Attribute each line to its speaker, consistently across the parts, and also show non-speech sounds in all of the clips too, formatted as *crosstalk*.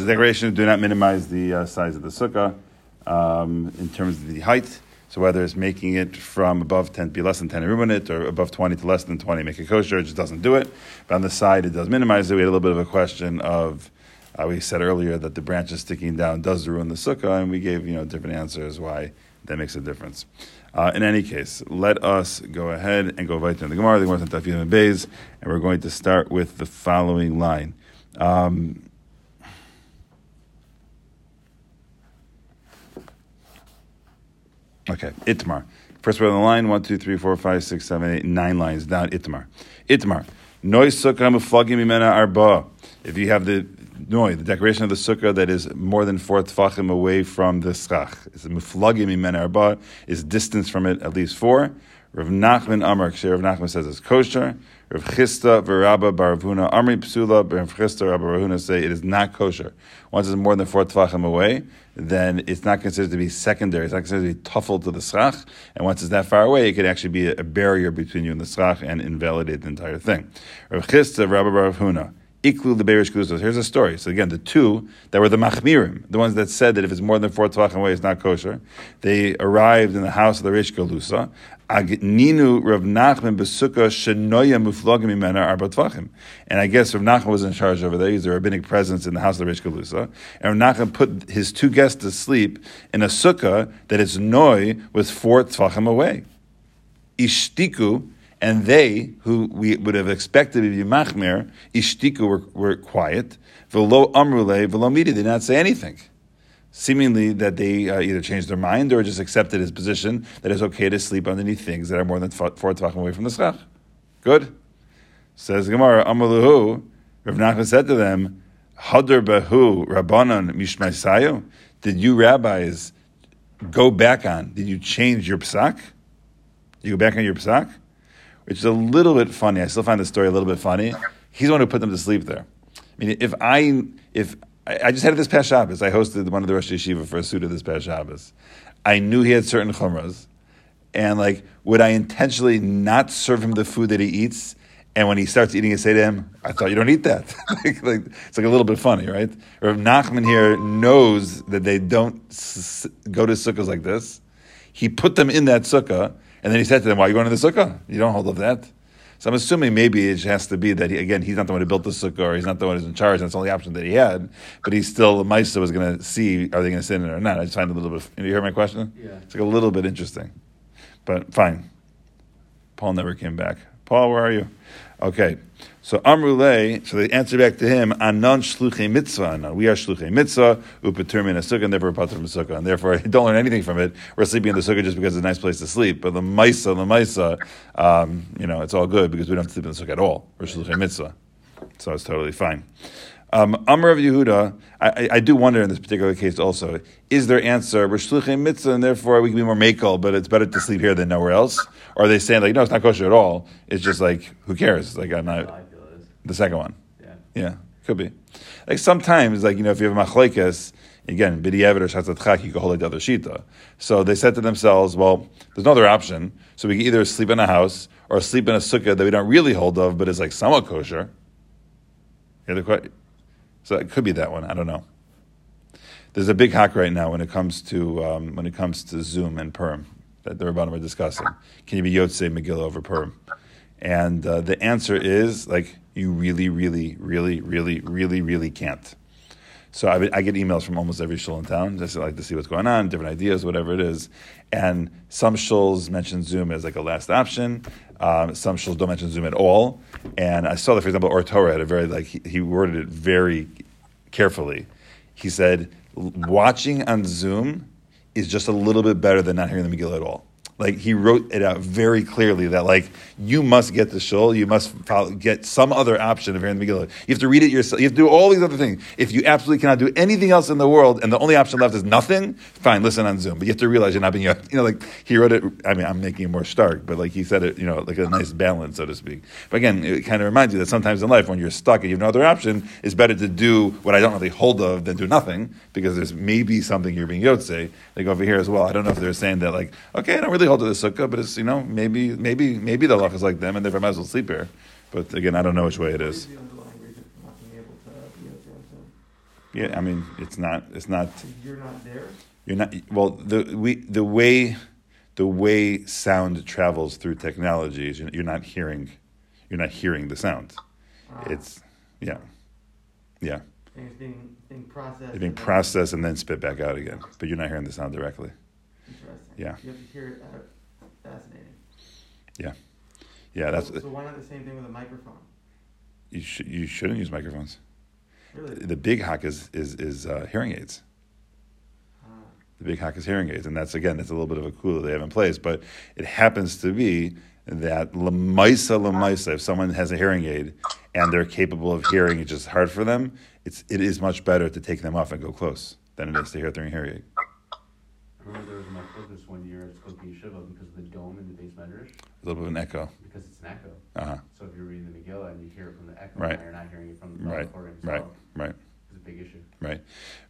Speaker 1: The decoration do not minimize the uh, size of the sukkah um, in terms of the height. So whether it's making it from above 10 to be less than 10 room in it, or above 20 to less than 20 make it kosher, it just doesn't do it. But on the side, it does minimize it. We had a little bit of a question of, uh, we said earlier that the branches sticking down does ruin the sukkah, and we gave you know different answers why that makes a difference. Uh, in any case, let us go ahead and go right into the Gemara, the Gemara and Beis, and we're going to start with the following line. Um, Okay, Itmar. First word on the line, one, two, three, four, five, six, seven, eight, nine lines down, Itmar. Itmar. Noi sukkah muflagim imena arba. If you have the noi, the decoration of the sukkah that is more than four tfachim away from the schach, it's muflagim imena arba, is distance from it at least four. Rav Nachman Amar, Rav Nachman says it's kosher. Rav Chisda Verabba Baravuna Amri Psula, Rav Chisda Rabba Ravuna say it is not kosher. Once it's more than four tvachim away, then it's not considered to be secondary. It's not considered to be tuffled to the schach. And once it's that far away, it could actually be a barrier between you and the schach and invalidate the entire thing. Rav Chisda Rabba Baravuna. Iklu the Beirish Kuzos. Here's a story. So again, the two that were the Machmirim, the ones that said that if it's more than four tvachim away, it's not kosher. They arrived in the house of the Rish Galusa. Agninu Rav Nachman Besukkah Shenoya Muflagim Imena Arba Tvachim. And I guess Rav Nachman was in charge over there. He's a rabbinic presence in the house of the Rish Galusa. And Rav Nachman put his two guests to sleep in a sukkah that its noi was four tvachim away. Ishtiku and they, who we would have expected to be machmir, ishtiku were, were quiet. Velo amrule, velo midi, did not say anything. Seemingly that they uh, either changed their mind or just accepted his position that it's okay to sleep underneath things that are more than four tvachim away from the schach. Good. Says Gemara, Amaluhu, Rav Nachman said to them, Hadar Bahu Rabbanon Mishmaisayu, did you rabbis go back on, did you change your psak? You go back on your psak? Which is a little bit funny. I still find the story a little bit funny. He's the one who put them to sleep there. I mean, if I if I just had this past Shabbos, I hosted one of the Rosh Yeshiva for a suit of this past Shabbos. I knew he had certain chumras, and like, would I intentionally not serve him the food that he eats? And when he starts eating, I say to him, "I thought you don't eat that." *laughs* like, like, it's like a little bit funny, right? Or if Nachman here knows that they don't s- go to sukkahs like this, he put them in that sukkah and then he said to them, "Why are you going to the sukkah? You don't hold of that." So I'm assuming maybe it has to be that he, again he's not the one who built the sukkah, or he's not the one who's in charge. That's the only option that he had. But he's still the Maisa was going to see are they going to sit in it or not. I just find it a little bit. You hear my question?
Speaker 2: Yeah.
Speaker 1: It's like a little bit interesting, but fine. Paul never came back. Paul, where are you? Okay. So Amrule, so they answer back to him, Anon shluchei mitzvah. We are shluchei mitzvah, upatur min sukkah, and therefore patur sukkah. And therefore, I don't learn anything from it. We're sleeping in the sukkah just because it's a nice place to sleep. But the maisa, the maisa, um, you know, it's all good because we don't have to sleep in the sukkah at all. We're shluchei mitzvah. So it's totally fine. Um, Amr of Yehuda, I, I, do wonder in this particular case also, is their answer, we're shluchei mitzvah, and therefore we can be more makel, but it's better to sleep here than nowhere else? Or are they saying, like, no, it's not kosher at all? It's just like, who cares? Like, I'm not. The second one.
Speaker 2: Yeah.
Speaker 1: Yeah, could be. Like sometimes, like, you know, if you have a machlekes, again, b'di'evet or shatzatchak, you can hold like the other shita. So they said to themselves, well, there's no other option. So we can either sleep in a house or sleep in a sukkah that we don't really hold of, but is like somewhat kosher. So it could be that one. I don't know. There's a big hack right now when it comes to um, when it comes to Zoom and Perm that the Rabbanim are discussing. Can you be Yotze Megillah over Perm? And uh, the answer is like you really, really, really, really, really, really can't. So I, I, get emails from almost every shul in town, just like to see what's going on, different ideas, whatever it is. And some shuls mention Zoom as like a last option. Um, some shuls don't mention Zoom at all. And I saw that, for example, Or Torah had a very like he, he worded it very carefully. He said, "Watching on Zoom is just a little bit better than not hearing the Megillah at all." Like he wrote it out very clearly that like you must get the shul, you must follow, get some other option of hearing the Megillah. You have to read it yourself. You have to do all these other things. If you absolutely cannot do anything else in the world, and the only option left is nothing, fine, listen on Zoom. But you have to realize you're not being, you know, like he wrote it. I mean, I'm making it more stark, but like he said it, you know, like a nice balance, so to speak. But again, it kind of reminds you that sometimes in life, when you're stuck and you have no other option, it's better to do what I don't really hold of than do nothing because there's maybe something you're being yotze. Like over here as well. I don't know if they're saying that like, okay, I don't really hold to the sukkah, but it's you know maybe maybe maybe the luck is like them and they might as well sleep here. But again, I don't know which way it is. Yeah, I mean, it's not. It's not.
Speaker 2: You're not there.
Speaker 1: You're not. Well, the we the way the way sound travels through technology is you're not hearing. You're not hearing the sound.
Speaker 2: Ah,
Speaker 1: It's yeah, yeah.
Speaker 2: and it's being being processed.
Speaker 1: It's being processed and then spit back out again, but you're not hearing the sound directly.
Speaker 2: Interesting.
Speaker 1: Yeah.
Speaker 2: You have to hear it out. Fascinating.
Speaker 1: Yeah, Yeah, that's
Speaker 2: so, so why not the same thing with a microphone?
Speaker 1: you. Sh- you shouldn't use microphones.
Speaker 2: Really?
Speaker 1: The big hack is is is uh, hearing aids.
Speaker 2: Ah,
Speaker 1: The big hack is hearing aids, and that's again that's a little bit of a clue that they have in place. But it happens to be that lemaisa lemaisa, if someone has a hearing aid and they're capable of hearing, it's just hard for them. It's it is much better to take them off and go close than it is to hear through a hearing aid.
Speaker 3: I remember there was a microphone one year at Skokie Yeshiva because of the dome in the base medrash,
Speaker 1: A little bit of an echo.
Speaker 3: because it's an echo.
Speaker 1: Uh huh.
Speaker 3: So if you're reading the Megillah and you hear it from the echo,
Speaker 1: Right.
Speaker 3: you're not hearing it from the
Speaker 1: Right.
Speaker 3: recording.
Speaker 1: Right. Right.
Speaker 3: It's a big issue.
Speaker 1: Right.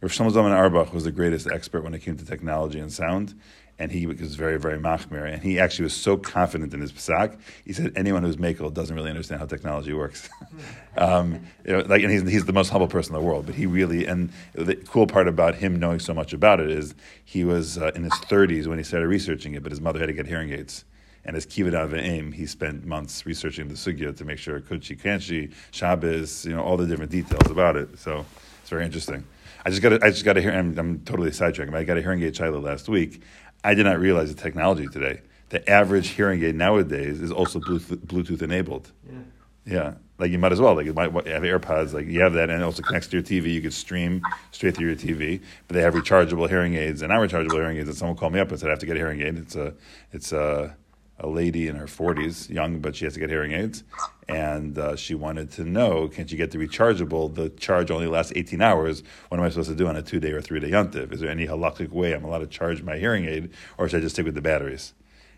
Speaker 1: Rav Shlomo Zalman Auerbach was the greatest expert when it came to technology and sound, and he was very, very machmir. And he actually was so confident in his psak. He said anyone who's makel doesn't really understand how technology works. *laughs* um, you know, like, and he's, he's the most humble person in the world. But he really, and the cool part about him knowing so much about it is he was uh, in his 30s when he started researching it, but his mother had to get hearing aids. And as av aim, he spent months researching the sugya to make sure kuchi kanchi, Shabbos, you know, all the different details about it. So it's very interesting. I just got I just got to hear. I'm, I'm totally sidetracking. but I got a hearing aid Shiloh last week. I did not realize the technology today. The average hearing aid nowadays is also Bluetooth, Bluetooth enabled.
Speaker 2: yeah.
Speaker 1: Yeah, like you might as well. Like you might have AirPods. Like you have that, and it also connects to your TV. You could stream straight through your TV. But they have rechargeable hearing aids and not rechargeable hearing aids. And someone called me up and said I have to get a hearing aid. It's a it's a a lady in her forties, young, but she has to get hearing aids, and uh, she wanted to know can she get the rechargeable? The charge only lasts eighteen hours. What am I supposed to do on a two day or three day yontiv? Is there any halakhic way I'm allowed to charge my hearing aid, or should I just stick with the batteries?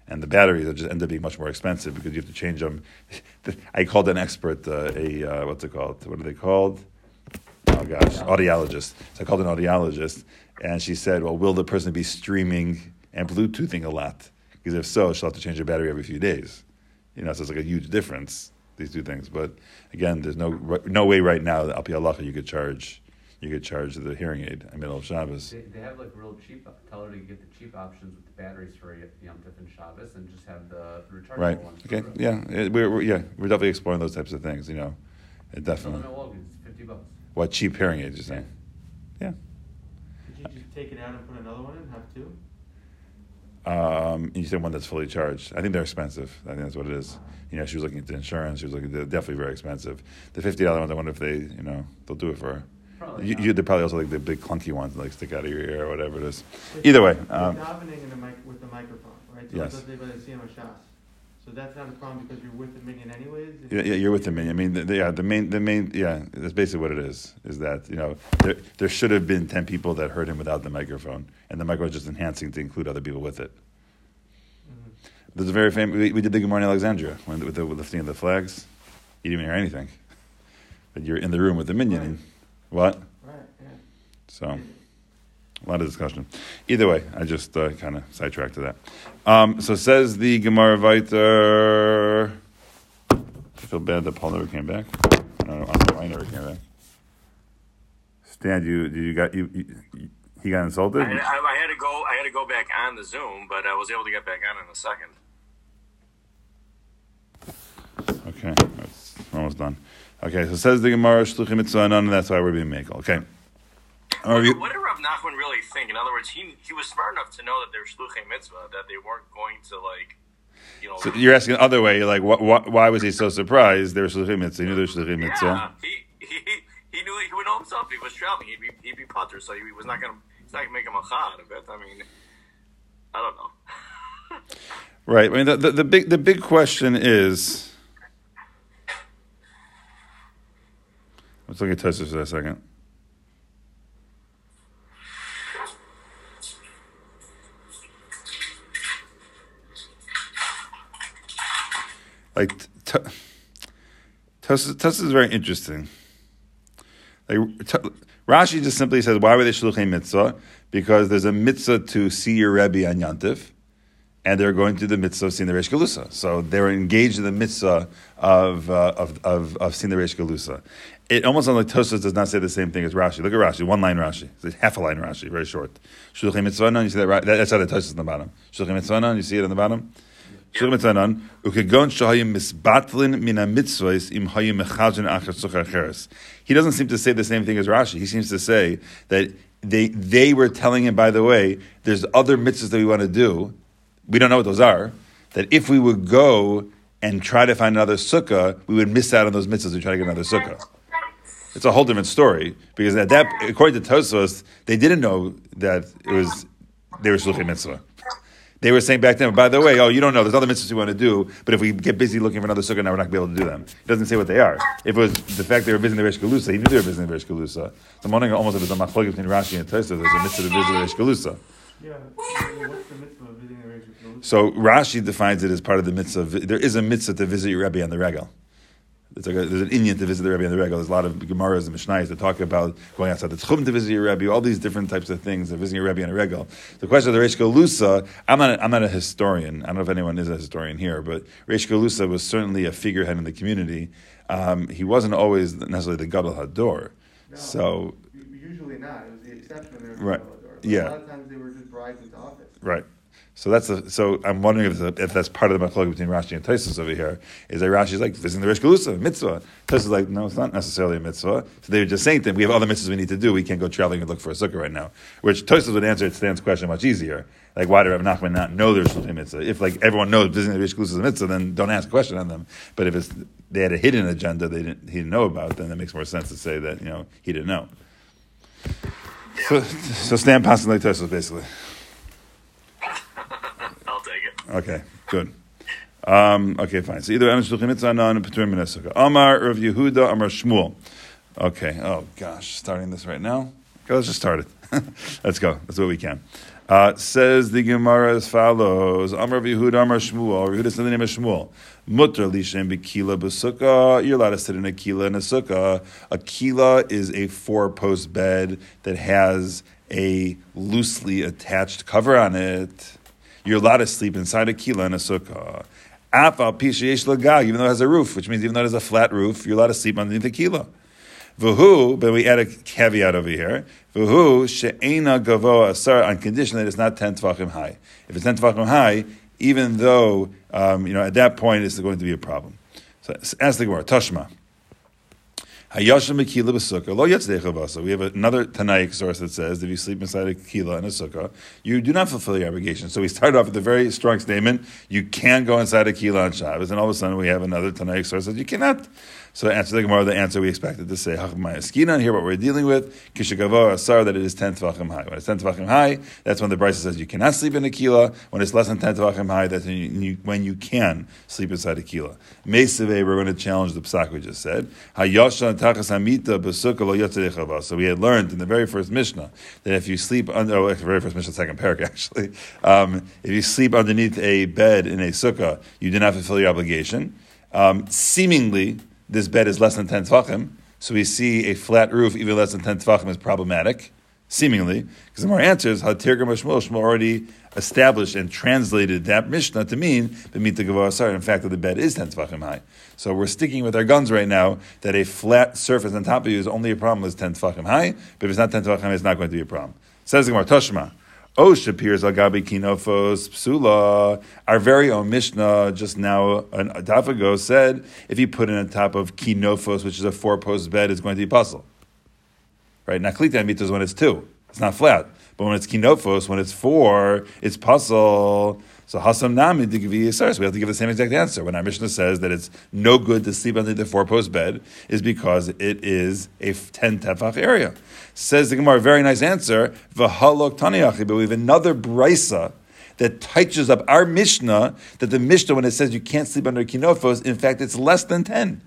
Speaker 1: and the batteries just end up being much more expensive because you have to change them. *laughs* I called an expert uh, a uh, what's it called? What are they called? Oh gosh, audiologist. So I called an audiologist, and she said, "Well, will the person be streaming and Bluetoothing a lot? Because if so, she'll have to change her battery every few days. You know, so it's like a huge difference these two things. But again, there's no no way right now that al pi you could charge you could charge the hearing aid in the middle of Shabbos.
Speaker 3: They, they have like real cheap. Tell her to get the cheap options with the batteries for Yom Tif and Shabbos, and just have the rechargeable
Speaker 1: Right.
Speaker 3: ones.
Speaker 1: Okay.
Speaker 3: the-
Speaker 1: Yeah. It- We're, we're yeah we're definitely exploring those types of things. You know, it
Speaker 3: Sell them
Speaker 1: definitely.
Speaker 3: at Walgreens, fifty bucks.
Speaker 1: What cheap hearing aids you're saying? Yeah.
Speaker 2: Could you just take it out and put another one in? Have two?
Speaker 1: Um, you said one that's fully charged. I think they're expensive. I think that's what it is. You know, she was looking at the insurance. She was looking. They're definitely very expensive. The fifty dollar ones. I wonder if they, you know, they'll do it for her.
Speaker 3: Probably
Speaker 1: You, you, they're probably also like the big clunky ones that like stick out of your ear or whatever it is. Either way, um,
Speaker 2: davening in the mic with the microphone, right? So
Speaker 1: Yes.
Speaker 2: So that's not a problem because you're with the minion anyways.
Speaker 1: yeah, yeah, you're with the minion. I mean, the, the, yeah, the main, the main, yeah, that's basically what it is. Is that you know there, there should have been ten people that heard him without the microphone, and the microphone was just enhancing to include other people with it.
Speaker 2: Mhm.
Speaker 1: There's a very famous. We, we did the Gemara in Alexandria when, with the lifting of the flags. You didn't even hear anything, but you're in the room with the minion. And, what?
Speaker 2: Right. Yeah.
Speaker 1: So a lot of discussion. Either way, I just uh, kind of sidetracked to that. Um, so says the Gemara Viter. I feel bad that Paul never came back. I don't know, I don't know why never came back. Stan, you you got you, you, you he got insulted.
Speaker 4: I, I, I had to go. I had to go back on the Zoom, but I was able to get back on in a second.
Speaker 1: Okay, that's almost done. Okay, so says the Gemara Shluchim Mitzvah, and that's why we're being makel. Okay.
Speaker 4: What did Rav Nachman really think? In other words, he he was smart enough to know that they're shluchei mitzvah, that they weren't going to like, you know.
Speaker 1: So you're asking the other way. You're like, wh- wh- why was he so surprised? They were shluchim mitzvah. He knew they were shluchim
Speaker 4: yeah, he, he he knew he would know himself. He was traveling. He'd be he'd be putter, so he was not gonna he's not gonna make him a chad. But I mean, I don't know. *laughs*
Speaker 1: Right. I mean, the, the, the big the big question is. Let's look at Tosfos for a second. Like t- Tosfos Tosfos is very interesting. Like t- Rashi just simply says, "Why were they shluchei mitzvah? Because there's a mitzvah to see your rebbe on Yantif." and they're going through the mitzvah of seeing the Reish Galusa. So they're engaged in the mitzvah of, uh, of, of, of seeing the Reish Galusa. It almost sounds like Tosfos does not say the same thing as Rashi. Look at Rashi, one line Rashi. It's half a line Rashi, very short. Shulchan mitzvah you see that? That's how the Tosfos on the bottom. Shulchan mitzvah you see it on the bottom? He doesn't seem to say the same thing as Rashi. He seems to say that they, they were telling him, by the way, there's other mitzvahs that we want to do. We don't know what those are. That if we would go and try to find another sukkah, we would miss out on those mitzvahs. We try to get another sukkah. It's a whole different story because at that, according to Tosfos, they didn't know that it was they were shluchim mitzvah. They were saying back then, by the way, oh, you don't know, there's other mitzvahs we want to do, but if we get busy looking for another sukkah, now we're not going to be able to do them. It doesn't say what they are. If it was the fact they were visiting the Reish Galusa, he knew they were visiting the Reish Galusa. So I'm wondering almost if it's a machlok between Rashi and Tosfos, there's a mitzvah to visit the Reish Galusa.
Speaker 2: Yeah, what's the mitzvah of visiting the Reish Galusa?
Speaker 1: So Rashi defines it as part of the mitzvah. There is a mitzvah to visit your Rebbe on the regal. It's like a, there's an Indian to visit the Rebbe on the regal. There's a lot of Gemaras and Mishnayos that talk about going outside the Tchum to visit your Rebbe, all these different types of things of visiting your Rebbe on a regal. The question of the Reish Galusa, I'm not, a, I'm not a historian. I don't know if anyone is a historian here, but Reish Galusa was certainly a figurehead in the community. Um, he wasn't always necessarily the Gadol Hador.
Speaker 2: No,
Speaker 1: So,
Speaker 2: usually not. It was the exception.
Speaker 1: Right. Yeah.
Speaker 2: A lot of times they were just brides into office.
Speaker 1: Right. So that's a, so I'm wondering if, if that's part of the machlok between Rashi and Tosfos over here. Is that Rashi's like visiting the Rish Galusa mitzvah? Tosfos is like no, it's not necessarily a mitzvah. So they were just saying to him, we have other mitzvahs we need to do. We can't go traveling and look for a sukkah right now. Which Tosfos would answer Stan's question much easier. Like why did Rav Nachman not know there's a mitzvah? If like everyone knows visiting the Rish Galusa is a mitzvah, then don't ask a question on them. But if it's they had a hidden agenda they didn't he didn't know about, then it makes more sense to say that you know he didn't know. So, so Stan passing like Tosfos basically. Okay, good. Um, okay, fine. So either Anish Shluchim Mitzvah and Peturim Minesukah. Amar Rav Yehuda Amar Shmuel. Okay. Oh gosh, starting this right now. Okay, let's just start it. *laughs* let's go. Do what we can. Uh, says the Gemara as follows: Amar Rav Yehuda Amar Shmuel. Rav Yehuda said the name of Shmuel. Mutter lishem b'kila b'sukkah. You're allowed to sit in a kila in a sukkah. A kila is a four-post bed that has a loosely attached cover on it. You're allowed to sleep inside a kila in a sukkah. Afal pishayesh lagag, even though it has a roof, which means even though it has a flat roof, you're allowed to sleep underneath the kila. Vuhu, but we add a caveat over here. Vuhu she'ena gavo asar on condition that it's not ten tvachim high. If it's ten tvachim high, even though um, you know at that point it's going to be a problem. So ask the Gemara, Tashma. Hayashim Mekila b'sukkah lo. We have another Tanaic source that says that if you sleep inside a kila in a sukkah, you do not fulfill your obligation. So we started off with a very strong statement: you can't go inside a kila on Shabbos, and all of a sudden we have another Tanaic source that you cannot. So answer the Gemara, the answer we expected to say Hachmai Eskina. Here, what we're dealing with Kishagavo Asar that it is ten tvachim high. When it's ten tvachim high, that's when the Brisa says you cannot sleep in a kila. When it's less than ten tvachim high, that's when you, when you can sleep inside a kila. Mesave, we're going to challenge the psak we just said. So we had learned in the very first Mishnah that if you sleep under, oh, actually, very first Mishnah, second parak *laughs* actually, um, if you sleep underneath a bed in a sukkah, you do not fulfill your obligation. Um, seemingly, this bed is less than 10 tvachim, so we see a flat roof, even less than 10 tvachim, is problematic, seemingly, because the more answers, Hatir Shmuel, Shmuel already established and translated that Mishnah to mean B'mita Gavah Asar, in fact, that the bed is 10 tvachim high. So we're sticking with our guns right now that a flat surface on top of you is only a problem is 10 tvachim high, but if it's not 10 tvachim it's not going to be a problem. Says the Gemara, Toshma. O Shapir's Agabi Kinofos Psula, our very own Mishnah just now an a daf ago said if you put it on top of Kinofos, which is a four post bed, it's going to be puzzle. Right? Naklita Amita is when it's two. It's not flat. But when it's Kinofos, when it's four, it's puzzle. So Hasam Nami to give So we have to give the same exact answer. When our Mishnah says that it's no good to sleep under the four post bed, is because it is a ten tefach area. Says the Gemara, very nice answer. V'halok taniachi, but we have another brisa that touches up our Mishnah. That the Mishnah, when it says you can't sleep under kinofos, in fact, it's less than ten.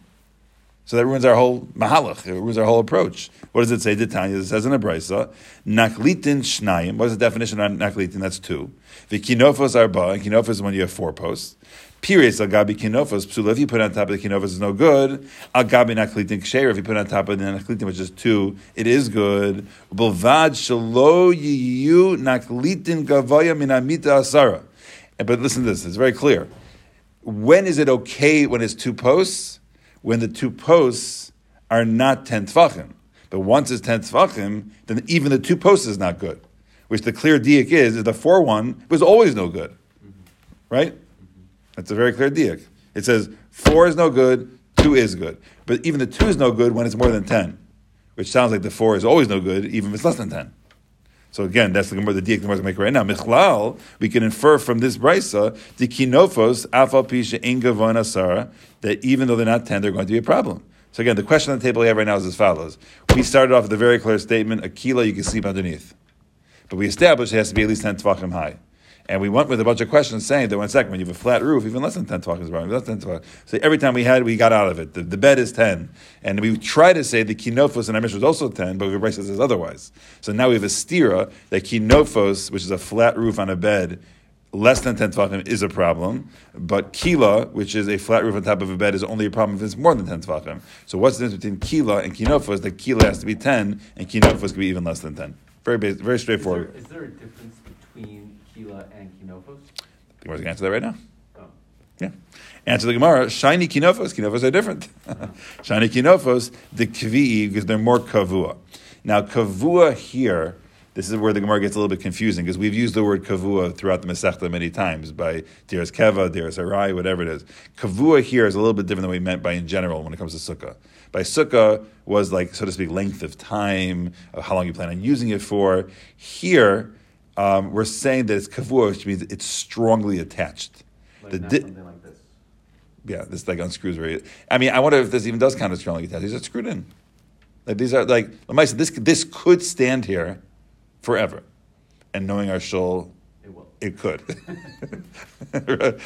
Speaker 1: So that ruins our whole mahalach. It ruins our whole approach. What does it say? It says in a brisa, naklitin shnayim. What is the definition on naklitin? That's two. The kinofos arba, and kinofos is when you have four posts. Pires agabi kinofos psula. If you put it on top of the kinofos, is no good. Agabi naklitin ksher. If you put on top of the naklitin, which is two, it is good. Shalo yiyu naklitin gavaya asara. But listen to this, it's very clear. When is it okay when it's two posts? When the two posts are not 10 tfachim. But once it's 10 tfachim, then even the two posts is not good. Which the clear diak is, is the 4 one was always no good. Right? That's a very clear diak. It says 4 is no good, 2 is good. But even the 2 is no good when it's more than 10. Which sounds like the 4 is always no good, even if it's less than 10. So again, that's the Gemara, the diak Gemara make right now. Michlal, we can infer from this brisa the kinofos afal pisha inga asara that even though they're not ten, they're going to be a problem. So again, the question on the table we have right now is as follows: We started off with a very clear statement: a kilo you can sleep underneath, but we established it has to be at least ten tvachim high. And we went with a bunch of questions saying that one second, when you have a flat roof, even less than 10 tvachim is wrong. Less than 10 tvachim. So every time we had, we got out of it. The, the bed is 10. And we try to say the kinofos in our mission was also 10, but Rebbe says otherwise. So now we have a stira that kinofos, which is a flat roof on a bed, less than 10 tvachim is a problem, but kila, which is a flat roof on top of a bed, is only a problem if it's more than 10 tvachim. So what's the difference between kila and kinofos? That kila has to be 10, and kinofos can be even less than 10. Very, basic, very
Speaker 3: Is
Speaker 1: straightforward.
Speaker 3: there, is there a difference between And Kinofos?
Speaker 1: The Gemara's going to answer that right now.
Speaker 3: Oh.
Speaker 1: Yeah. Answer the Gemara. Shiny kinofos. Kinofos are different. *laughs* Shiny kinofos, the kvi'i, because they're more kavua. Now, kavua here, this is where the Gemara gets a little bit confusing, because we've used the word kavua throughout the Masechta many times, by Diras Keva, Diras Arai, whatever it is. Kavua here is a little bit different than we meant by in general when it comes to sukkah. By sukkah was like, so to speak, length of time, of how long you plan on using it for. Here, um, we're saying that it's kavua, which means it's strongly attached.
Speaker 3: Like
Speaker 1: The di-
Speaker 3: something like this.
Speaker 1: yeah, this like unscrews very. I mean, I wonder if this even does count as strongly attached. These are screwed in. Like these are like Lamaisa, this this could stand here forever, and knowing our shul,
Speaker 3: It will.
Speaker 1: it could. *laughs*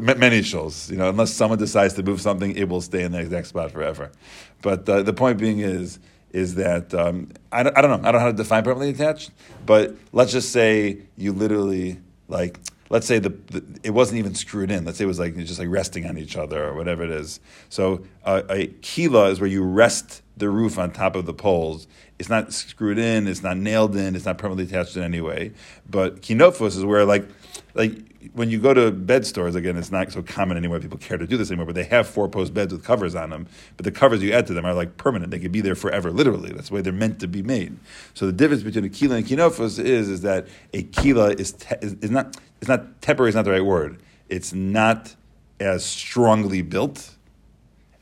Speaker 1: Ma- Many shuls, you know, unless someone decides to move something, it will stay in the exact spot forever. But uh, the point being is is that um, I, don't, I don't know. I don't know how to define permanently attached, but let's just say you literally like. Let's say the, the it wasn't even screwed in. Let's say it was like just like resting on each other or whatever it is. So uh, a kila is where you rest the roof on top of the poles. It's not screwed in. It's not nailed in. It's not permanently attached in any way. But kinofos is where like like when you go to bed stores again, it's not so common anymore. People care to do this anymore, but they have four post beds with covers on them. But the covers you add to them are like permanent; they could be there forever, literally. That's the way they're meant to be made. So the difference between a kila and kinofos is is that a kila is, te- is, is not it's not temporary. Is not the right word. It's not as strongly built,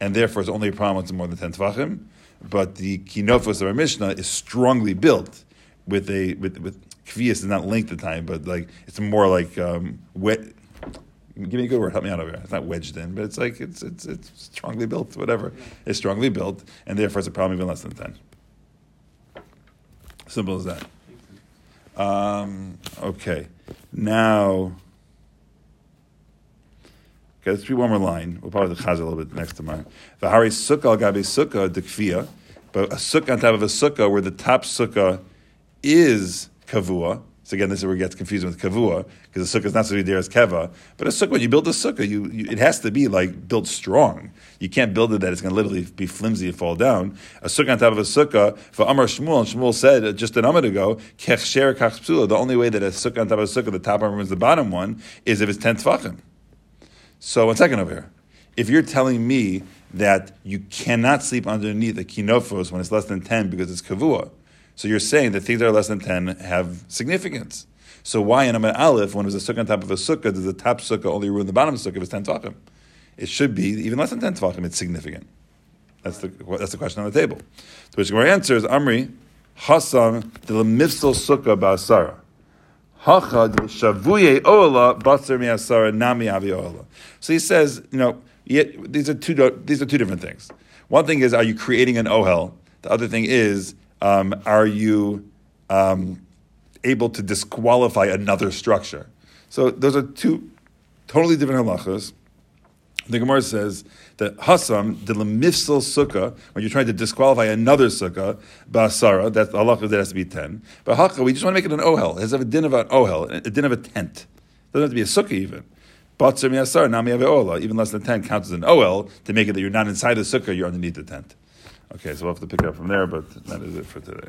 Speaker 1: and therefore it's only a problem it's more than ten tvachim. But the kinofos of our Mishnah is strongly built with a with with kvias is not length of time, but like it's more like um, wet. Give me a good word. Help me out over here. It's not wedged in, but it's like it's it's it's strongly built. Whatever, it's strongly built, and therefore it's a problem even less than ten. Simple as that. Um, okay, now. Okay, let's read one more line. We'll probably chaz a little bit next tomorrow. V'hari sukkah al gabe sukkah dekfia, but a sukkah on top of a sukkah where the top sukkah is kavua. So again, this is where it gets confused with kavua because the sukkah is not be there as keva. But a sukkah, when you build a sukkah, you, you it has to be like built strong. You can't build it that it's going to literally be flimsy and fall down. A sukkah on top of a sukkah. For Amar Shmuel, and Shmuel said uh, just an amid ago, kech sher kach psula. The only way that a sukkah on top of a sukkah, the top one is the bottom one, is if it's ten tefachim. So one second over here. If you're telling me that you cannot sleep underneath a kinofos when it's less than 10 because it's kavua, so you're saying that things that are less than 10 have significance. So why in Amid Aleph, when it was a sukkah on top of a sukkah, does the top sukkah only ruin the bottom sukkah if it's 10 tvachim? It should be even less than 10 tvachim, it's significant. That's the, that's the question on the table. To which our answer is Amri, Hasam de la mifsal sukkah ba'asara. Hachad shavuye ola basar miasara nami avi ola. So he says, you know, these are two these are two different things. One thing is, are you creating an ohel? The other thing is, um, are you um, able to disqualify another structure? So those are two totally different halachas. The Gemara says that hasam de lemifsal sukkah, when you're trying to disqualify another sukkah, basara, that's Allah that has to be ten. But haka, we just want to make it an ohel. It has to have a din of an ohel, a din of a tent. It doesn't have to be a sukkah even. Batzer miyasar, nami ola, even less than ten counts as an ohel to make it that you're not inside the sukkah, you're underneath the tent. Okay, so we'll have to pick up from there, but that is it for today.